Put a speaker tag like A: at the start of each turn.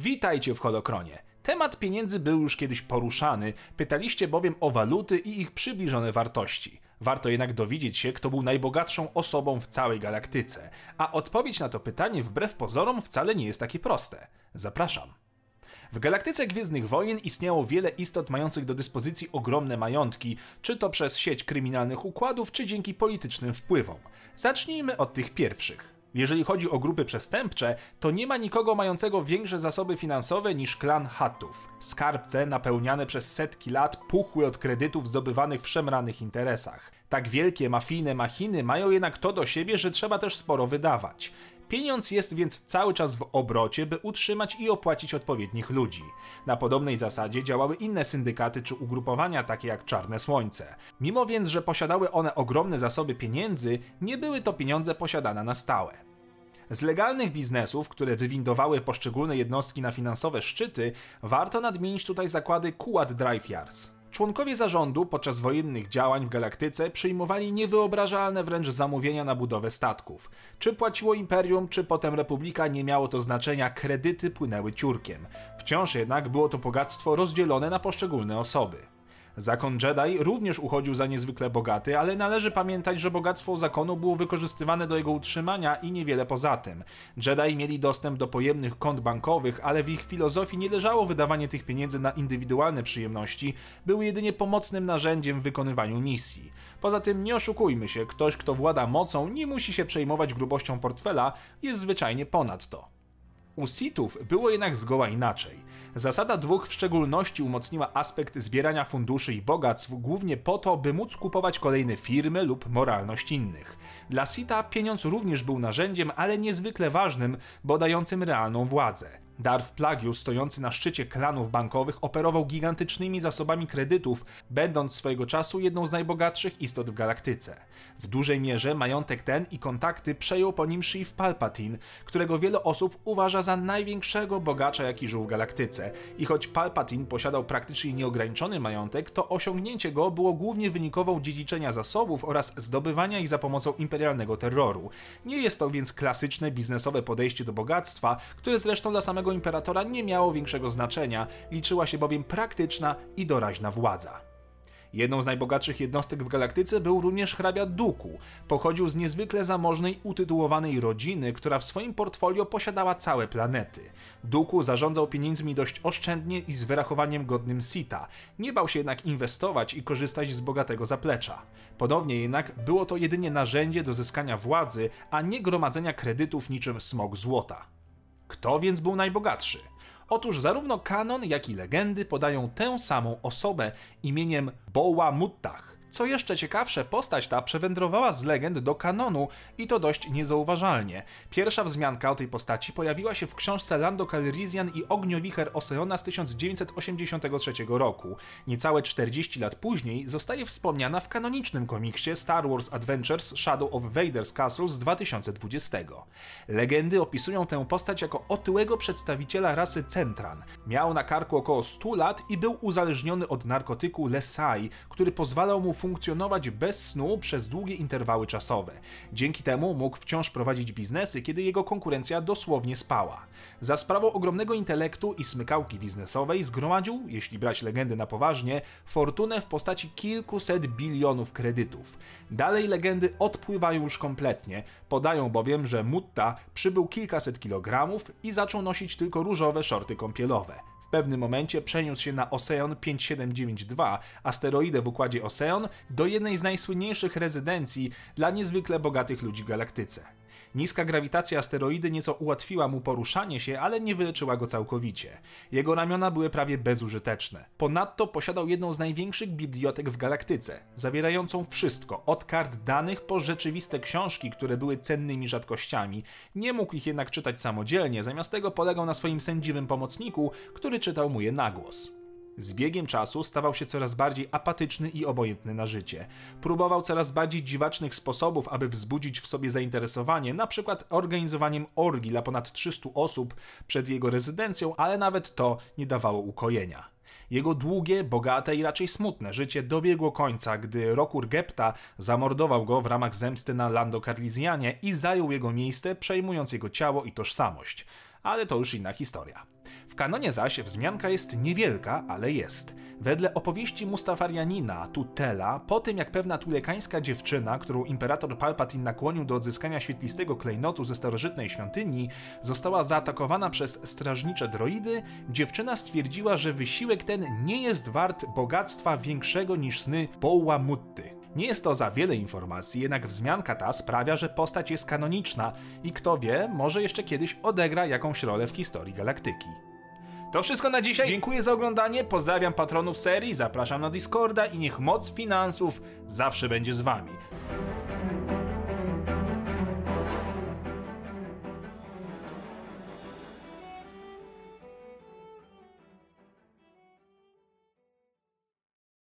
A: Witajcie w Holokronie. Temat pieniędzy był już kiedyś poruszany, pytaliście bowiem o waluty i ich przybliżone wartości. Warto jednak dowiedzieć się, kto był najbogatszą osobą w całej galaktyce, a odpowiedź na to pytanie wbrew pozorom wcale nie jest takie proste. Zapraszam. W galaktyce Gwiezdnych Wojen istniało wiele istot mających do dyspozycji ogromne majątki, czy to przez sieć kryminalnych układów, czy dzięki politycznym wpływom. Zacznijmy od tych pierwszych. Jeżeli chodzi o grupy przestępcze, to nie ma nikogo mającego większe zasoby finansowe niż klan Hattów. Skarbce napełniane przez setki lat puchły od kredytów zdobywanych w szemranych interesach. Tak wielkie, mafijne machiny mają jednak to do siebie, że trzeba też sporo wydawać. Pieniądz jest więc cały czas w obrocie, by utrzymać i opłacić odpowiednich ludzi. Na podobnej zasadzie działały inne syndykaty czy ugrupowania, takie jak Czarne Słońce. Mimo więc, że posiadały one ogromne zasoby pieniędzy, nie były to pieniądze posiadane na stałe. Z legalnych biznesów, które wywindowały poszczególne jednostki na finansowe szczyty, warto nadmienić tutaj zakłady Kuwait Drive Yards. Członkowie zarządu podczas wojennych działań w galaktyce przyjmowali niewyobrażalne wręcz zamówienia na budowę statków. Czy płaciło imperium, czy potem republika, nie miało to znaczenia, kredyty płynęły ciurkiem. Wciąż jednak było to bogactwo rozdzielone na poszczególne osoby. Zakon Jedi również uchodził za niezwykle bogaty, ale należy pamiętać, że bogactwo zakonu było wykorzystywane do jego utrzymania i niewiele poza tym. Jedi mieli dostęp do pojemnych kont bankowych, ale w ich filozofii nie leżało wydawanie tych pieniędzy na indywidualne przyjemności, były jedynie pomocnym narzędziem w wykonywaniu misji. Poza tym nie oszukujmy się, ktoś kto włada mocą nie musi się przejmować grubością portfela, jest zwyczajnie ponad to. U Sithów było jednak zgoła inaczej. Zasada dwóch w szczególności umocniła aspekt zbierania funduszy i bogactw głównie po to, by móc kupować kolejne firmy lub moralność innych. Dla Sita pieniądz również był narzędziem, ale niezwykle ważnym, bo dającym realną władzę. Darth Plagius, stojący na szczycie klanów bankowych, operował gigantycznymi zasobami kredytów, będąc swojego czasu jedną z najbogatszych istot w galaktyce. W dużej mierze majątek ten i kontakty przejął po nim Sheev Palpatine, którego wiele osób uważa za największego bogacza, jaki żył w galaktyce. I choć Palpatine posiadał praktycznie nieograniczony majątek, to osiągnięcie go było głównie wynikową dziedziczenia zasobów oraz zdobywania ich za pomocą imperialnego terroru. Nie jest to więc klasyczne biznesowe podejście do bogactwa, które zresztą dla samego imperatora nie miało większego znaczenia, liczyła się bowiem praktyczna i doraźna władza. Jedną z najbogatszych jednostek w galaktyce był również hrabia Duku. Pochodził z niezwykle zamożnej, utytułowanej rodziny, która w swoim portfolio posiadała całe planety. Duku zarządzał pieniędzmi dość oszczędnie i z wyrachowaniem godnym Sita. Nie bał się jednak inwestować i korzystać z bogatego zaplecza. Ponownie jednak było to jedynie narzędzie do zyskania władzy, a nie gromadzenia kredytów niczym smog złota. Kto więc był najbogatszy? Otóż zarówno kanon, jak i legendy podają tę samą osobę imieniem Boła Muttach. Co jeszcze ciekawsze, postać ta przewędrowała z legend do kanonu i to dość niezauważalnie. Pierwsza wzmianka o tej postaci pojawiła się w książce Lando Calrissian i Ogniowicher Oseona z 1983 roku. Niecałe 40 lat później zostaje wspomniana w kanonicznym komiksie Star Wars Adventures Shadow of Vader's Castle z 2020. Legendy opisują tę postać jako otyłego przedstawiciela rasy Centran. Miał na karku około 100 lat i był uzależniony od narkotyku Lesai, który pozwalał mu funkcjonować bez snu przez długie interwały czasowe. Dzięki temu mógł wciąż prowadzić biznesy, kiedy jego konkurencja dosłownie spała. Za sprawą ogromnego intelektu i smykałki biznesowej zgromadził, jeśli brać legendy na poważnie, fortunę w postaci kilkuset bilionów kredytów. Dalej legendy odpływają już kompletnie, podają bowiem, że Mutta przybył kilkaset kilogramów i zaczął nosić tylko różowe shorty kąpielowe pewnym momencie przeniósł się na Oseon 5792, asteroidę w układzie Oseon, do jednej z najsłynniejszych rezydencji dla niezwykle bogatych ludzi w galaktyce. Niska grawitacja asteroidy nieco ułatwiła mu poruszanie się, ale nie wyleczyła go całkowicie. Jego ramiona były prawie bezużyteczne. Ponadto posiadał jedną z największych bibliotek w galaktyce, zawierającą wszystko, od kart danych po rzeczywiste książki, które były cennymi rzadkościami. Nie mógł ich jednak czytać samodzielnie, zamiast tego polegał na swoim sędziwym pomocniku, który czytał mu je na głos. Z biegiem czasu stawał się coraz bardziej apatyczny i obojętny na życie. Próbował coraz bardziej dziwacznych sposobów, aby wzbudzić w sobie zainteresowanie, na przykład organizowaniem orgii dla ponad 300 osób przed jego rezydencją, ale nawet to nie dawało ukojenia. Jego długie, bogate i raczej smutne życie dobiegło końca, gdy Rokur Gepta zamordował go w ramach zemsty na Lando Carlisianie i zajął jego miejsce, przejmując jego ciało i tożsamość. Ale to już inna historia. Kanonie zaś wzmianka jest niewielka, ale jest. Wedle opowieści Mustafarianina, Tutela, po tym jak pewna tulekańska dziewczyna, którą imperator Palpatine nakłonił do odzyskania świetlistego klejnotu ze starożytnej świątyni, została zaatakowana przez strażnicze droidy, dziewczyna stwierdziła, że wysiłek ten nie jest wart bogactwa większego niż sny Poła Mutty. Nie jest to za wiele informacji, jednak wzmianka ta sprawia, że postać jest kanoniczna i kto wie, może jeszcze kiedyś odegra jakąś rolę w historii galaktyki. To wszystko na dzisiaj. Dziękuję za oglądanie, pozdrawiam patronów serii, zapraszam na Discorda i niech moc finansów zawsze będzie z wami.